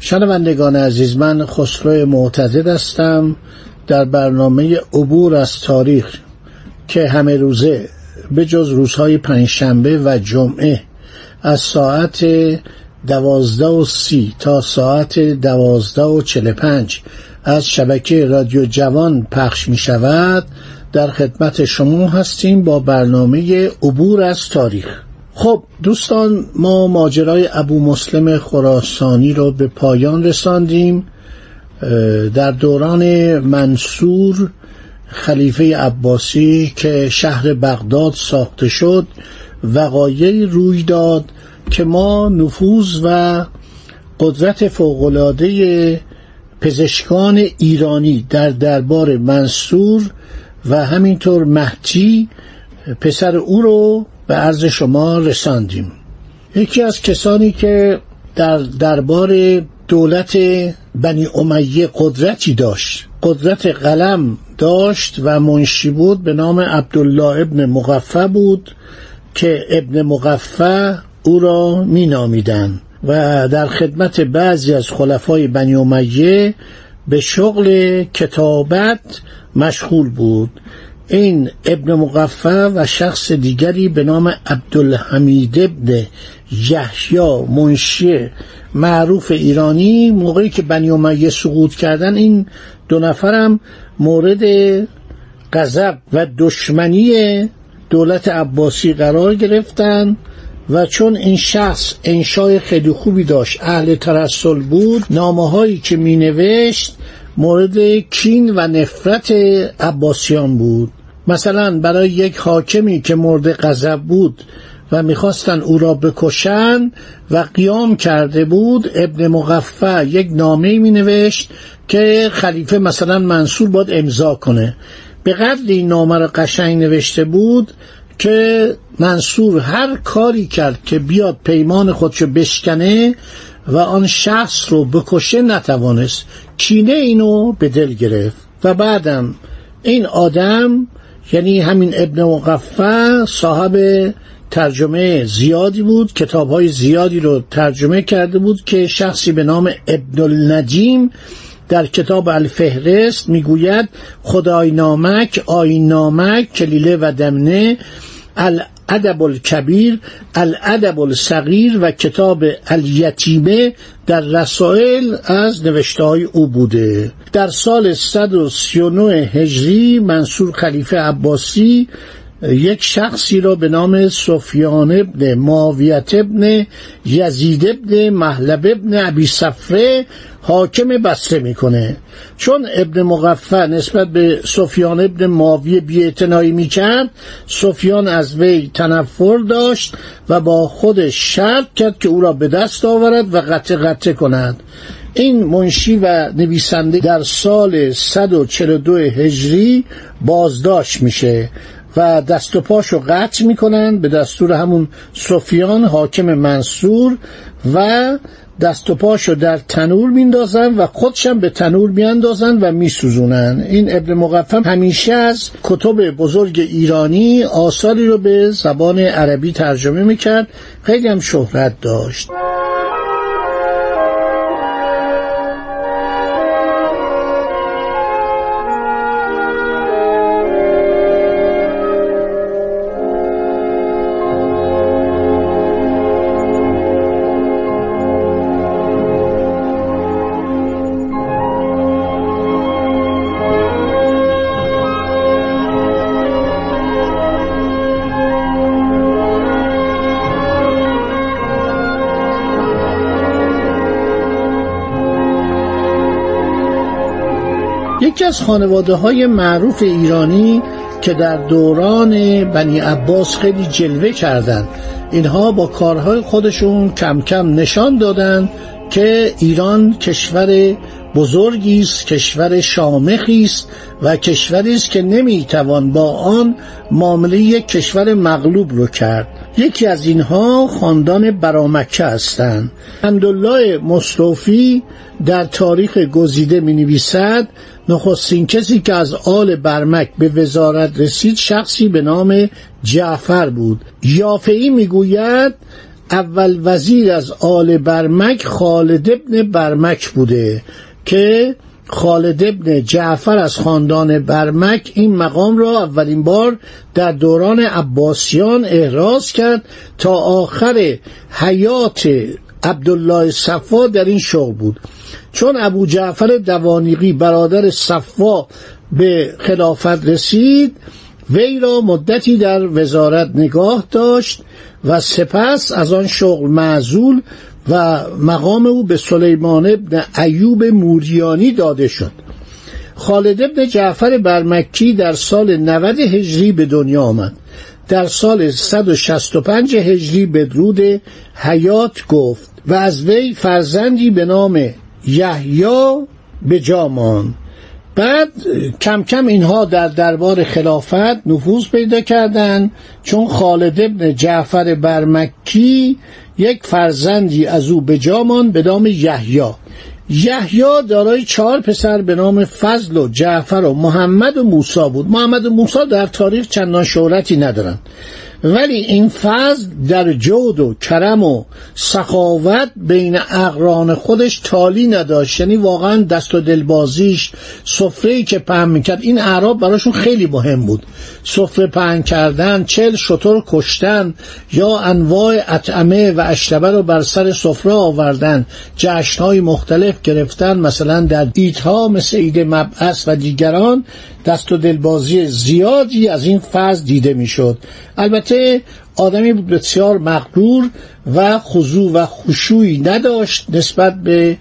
شنوندگان عزیز من خسرو معتزد هستم در برنامه عبور از تاریخ که همه روزه به جز روزهای پنجشنبه و جمعه از ساعت دوازده و سی تا ساعت دوازده و چل پنج از شبکه رادیو جوان پخش می شود. در خدمت شما هستیم با برنامه عبور از تاریخ. خب دوستان ما ماجرای ابو مسلم خراسانی رو به پایان رساندیم. در دوران منصور خلیفه عباسی که شهر بغداد ساخته شد وقایعی روی داد که ما نفوذ و قدرت فوقالعاده پزشکان ایرانی در دربار منصور و همینطور مهدی پسر او رو به عرض شما رساندیم. یکی از کسانی که در دربار دولت بنی امیه قدرتی داشت قدرت قلم داشت و منشی بود به نام عبدالله ابن مغفه بود که ابن مغفه او را می نامیدن و در خدمت بعضی از خلفای بنی امیه به شغل کتابت مشغول بود. این ابن مقفع و شخص دیگری به نام عبدالحمید ابن یحیی منشی معروف ایرانی موقعی که بنی امیه سقوط کردن این دو نفرم مورد غضب و دشمنی دولت عباسی قرار گرفتن و چون این شخص انشای خیلی خوبی داشت اهل ترسل بود نامه هایی که می نوشت مورد کین و نفرت عباسیان بود. مثلا برای یک حاکمی که مورد غضب بود و می‌خواستن او را بکشن و قیام کرده بود ابن مغفع یک نامه می نوشت که خلیفه مثلا منصور باید امضا کنه. به قدر این نامه را قشنگ نوشته بود که منصور هر کاری کرد که بیاد پیمان خودشو بشکنه و آن شخص رو بکشه نتوانست کینه اینو به دل گرفت و بعدم این آدم یعنی همین ابن مقفع صاحب ترجمه زیادی بود کتاب های زیادی رو ترجمه کرده بود که شخصی به نام ابن النجیم در کتاب الفهرست می‌گوید خدای نامک آین نامک کلیله و دمنه الادب الکبیر الادب الصغیر و کتاب الیتیمه در رسائل از نوشته های او بوده. در سال 139 هجری منصور خلیفه عباسی یک شخصی را به نام سفیان ابن معاویت ابن یزید ابن محلب ابن عبی صفره حاکم بسته می‌کنه. چون ابن مغفع نسبت به سفیان ابن معاویه بیعتنایی می‌کرد سفیان از وی تنفر داشت و با خودش شرط کرد که او را به دست آورد و قطع قطع کند. این منشی و نویسنده در سال 142 هجری بازداشت میشه. و دست و پاشو قطع می‌کنن به دستور همون سفیان حاکم منصور و دست و پاشو در تنور میندازن و خودشم به تنور میاندازن و میسوزونن این ابن مقفم همیشه از کتب بزرگ ایرانی آثاری رو به زبان عربی ترجمه می‌کرد. خیلی هم شهرت داشت. یکی از خانواده های معروف ایرانی که در دوران بنی عباس خیلی جلوه کردند. اینها با کارهای خودشون کم کم نشان دادن که ایران کشور بزرگی است کشور شامخی است و کشوری است که نمی‌توان با آن معامله یک کشور مغلوب رو کرد. یکی از اینها خاندان برامکه هستند. حمدالله مصطفی در تاریخ گزیده می نویسد نخستین کسی که از آل برمک به وزارت رسید شخصی به نام جعفر بود. یافعی می‌گوید اول وزیر از آل برمک خالد ابن برمک بوده که خالد ابن جعفر از خاندان برمک این مقام را اولین بار در دوران عباسیان احراز کرد تا آخر حیات عبدالله صفا در این شغل بود. چون ابو جعفر دوانیقی برادر صفا به خلافت رسید وی را مدتی در وزارت نگاه داشت و سپس از آن شغل معزول و مقام او به سلیمان ابن ایوب موریانی داده شد. خالد ابن جعفر برمکی در سال 90 هجری به دنیا آمد. در سال 165 هجری بدرود حیات گفت. و از وی فرزندی به نام یحیی به جا ماند. بعد کم کم اینها در دربار خلافت نفوذ پیدا کردند چون خالد ابن جعفر برمکی یک فرزندی از او به جا ماند به نام یحیی. یحیی دارای چهار پسر به نام فضل و جعفر و محمد و موسی بود. محمد و موسی در تاریخ چندان شهرتی ندارند. ولی این فضل در جود و کرم و سخاوت بین اقران خودش تالی نداشت. یعنی واقعا دست و دلبازیش سفره که پهن می‌کرد این اعراب براشون خیلی مهم بود. سفره پهن کردن چل شطور کشتن یا انواع اطعمه و اشتبه رو بر سر سفره آوردن. جشنهای مختلف گرفتن مثلا در ایدها مثل عید مبعث و دیگران دست و دلبازی زیادی از این فضل دیده می‌شد. البته آدمی بود بسیار مغرور و خضوع و خشوعی نداشت نسبت به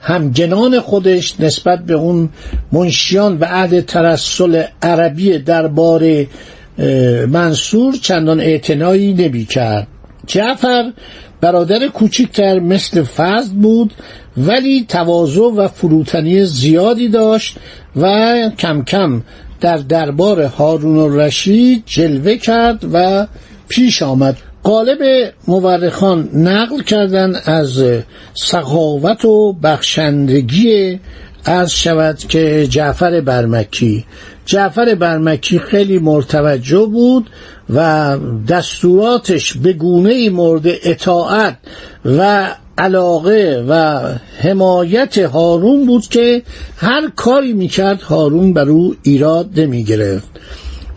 همگنان خودش نسبت به اون منشیان و عهد ترسل عربی دربار منصور چندان اعتنایی نمی کرد جعفر برادر کوچکتر مثل فضل بود ولی تواضع و فروتنی زیادی داشت و کم کم در دربار هارون الرشید جلوه کرد و پیش آمد. قالب مورخان نقل کردن از سخاوت و بخشندگی از شود که جعفر برمکی. جعفر برمکی خیلی مرتوجه بود و دستوراتش به گونه مورد اطاعت و علاقه و حمایت هارون بود که هر کاری می‌کرد هارون بر او ایراد نمی گرفت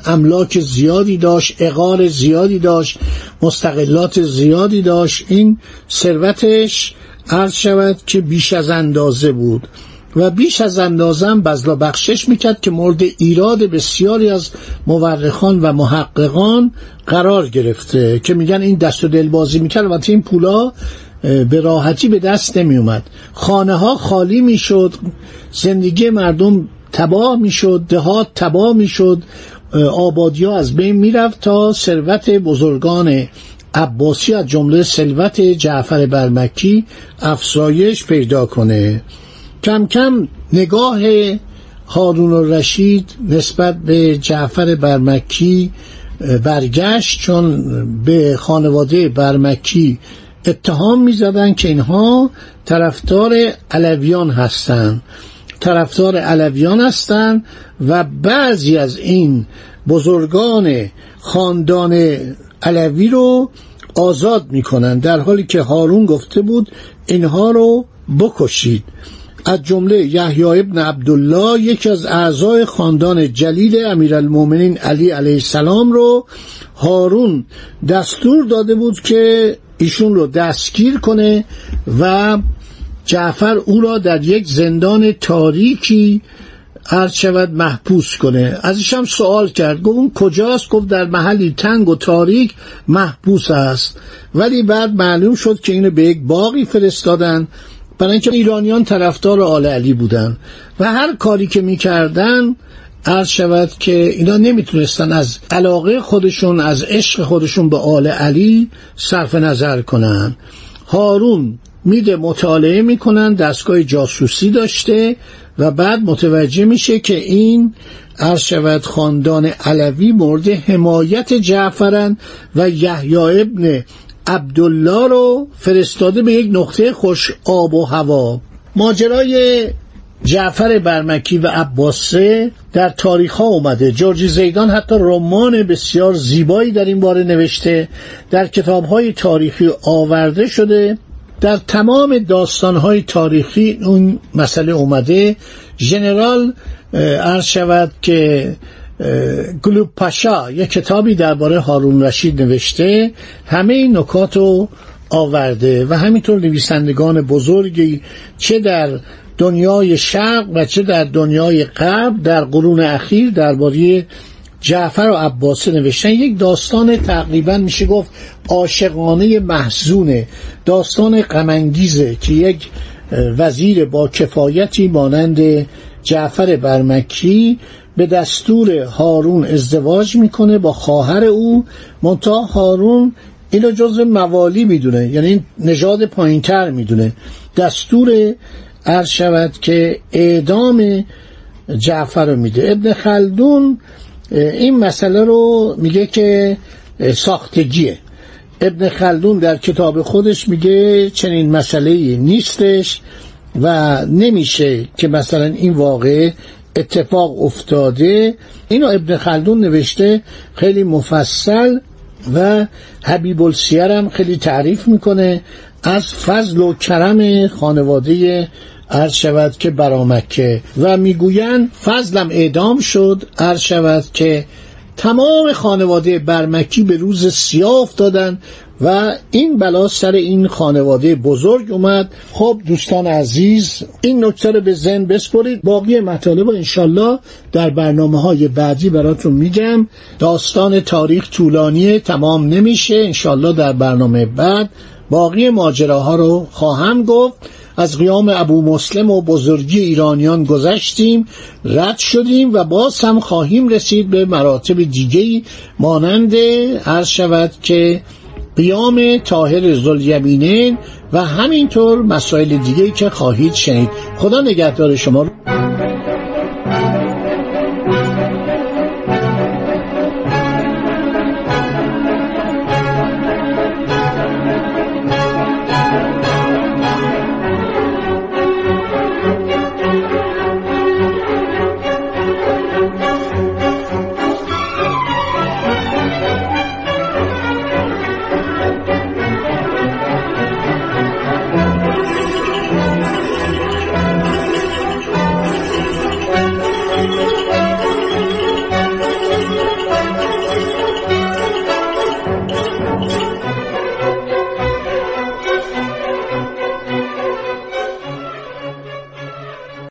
املاک زیادی داشت اقار زیادی داشت مستقلات زیادی داشت. این ثروتش عرض شود که بیش از اندازه بود و بیش از اندازه هم بزلا بخشش می‌کرد که مورد ایراد بسیاری از مورخان و محققان قرار گرفته که میگن این دست و دل بازی می‌کرد. و این پولا به راحتی به دست نمی اومد خانه ها خالی می‌شد زندگی مردم تباه می‌شد دهات تباه می‌شد. آبادی ها از بین می‌رفت تا ثروت بزرگان عباسی از جمله ثروت جعفر برمکی افزایش پیدا کنه. کم کم نگاه هارون الرشید نسبت به جعفر برمکی برگشت چون به خانواده برمکی اتهام می‌زدن که اینها طرفدار علویان هستند طرفدار علویان هستند و بعضی از این بزرگان خاندان علوی رو آزاد می‌کنن در حالی که هارون گفته بود اینها رو بکشید. از جمله یحیی ابن عبدالله یکی از اعضای خاندان جلیل امیرالمؤمنین علی علیه السلام رو هارون دستور داده بود که ایشون رو دستگیر کنه و جعفر او را در یک زندان تاریکی عرض شود محبوس کنه. ازش هم سوال کرد گفت اون کجاست؟ گفت در محلی تنگ و تاریک محبوس است. ولی بعد معلوم شد که اینو به یک باقی فرستادن. برای اینکه ایرانیان طرفدار آل علی بودن. و هر کاری که می‌کردن عرض شود که اینا نمی‌تونستن از علاقه خودشون از عشق خودشون به آل علی صرف نظر کنن. هارون میده مطالعه می‌کنن دستگاه جاسوسی داشته و بعد متوجه میشه که این عرض شود خاندان علوی مورد حمایت جعفرن و یحیی ابن عبدالله رو فرستاده به یک نقطه خوش آب و هوا. ماجرای جعفر برمکی و عباسه در تاریخ ها اومده. جورجی زیدان حتی رمان بسیار زیبایی در این باره نوشته. در کتاب های تاریخی آورده شده. در تمام داستان های تاریخی اون مسئله اومده. ژنرال عرض شود که گلوب پاشا یک کتابی درباره هارون رشید نوشته. همه این نکات رو آورده و همینطور نویسندگان بزرگی چه در دنیای شرق و چه در دنیای غرب در قرون اخیر درباره جعفر و عباسه نوشتن. یک داستان تقریبا میشه گفت عاشقانه محزونه. داستان غمانگیزه که یک وزیر با کفایتی مانند جعفر برمکی به دستور هارون ازدواج می‌کنه با خواهر او. منتها هارون اینو جز موالی می‌دونه یعنی نژاد پایینتر می‌دونه. دستور عرض شود که اعدام جعفر رو میده. ابن خلدون این مسئله رو میگه که ساختگیه. ابن خلدون در کتاب خودش میگه چنین مسئله نیستش و نمیشه که مثلا این واقع اتفاق افتاده. اینو ابن خلدون نوشته خیلی مفصل و حبیب السیرم خیلی تعریف می‌کنه. از فضل و کرم خانواده عرض شود که برامکه و می‌گویند فضلم اعدام شد. عرض شود که تمام خانواده برمکی به روز سیاه افتادن و این بلا سر این خانواده بزرگ اومد. خب دوستان عزیز این نکته رو به ذهن بسپرید. باقی مطالب رو انشالله در برنامه های بعدی براتون میگم. داستان تاریخ طولانیه تمام نمیشه. انشالله در برنامه بعد باقی ماجراها رو خواهم گفت. از قیام ابو مسلم و بزرگی ایرانیان گذشتیم رد شدیم و باز هم خواهیم رسید به مراتب دیگه مانند عرض شود که قیام تاهر زلیمینین و همینطور مسائل دیگه که خواهید شنید. خدا نگهدار شما.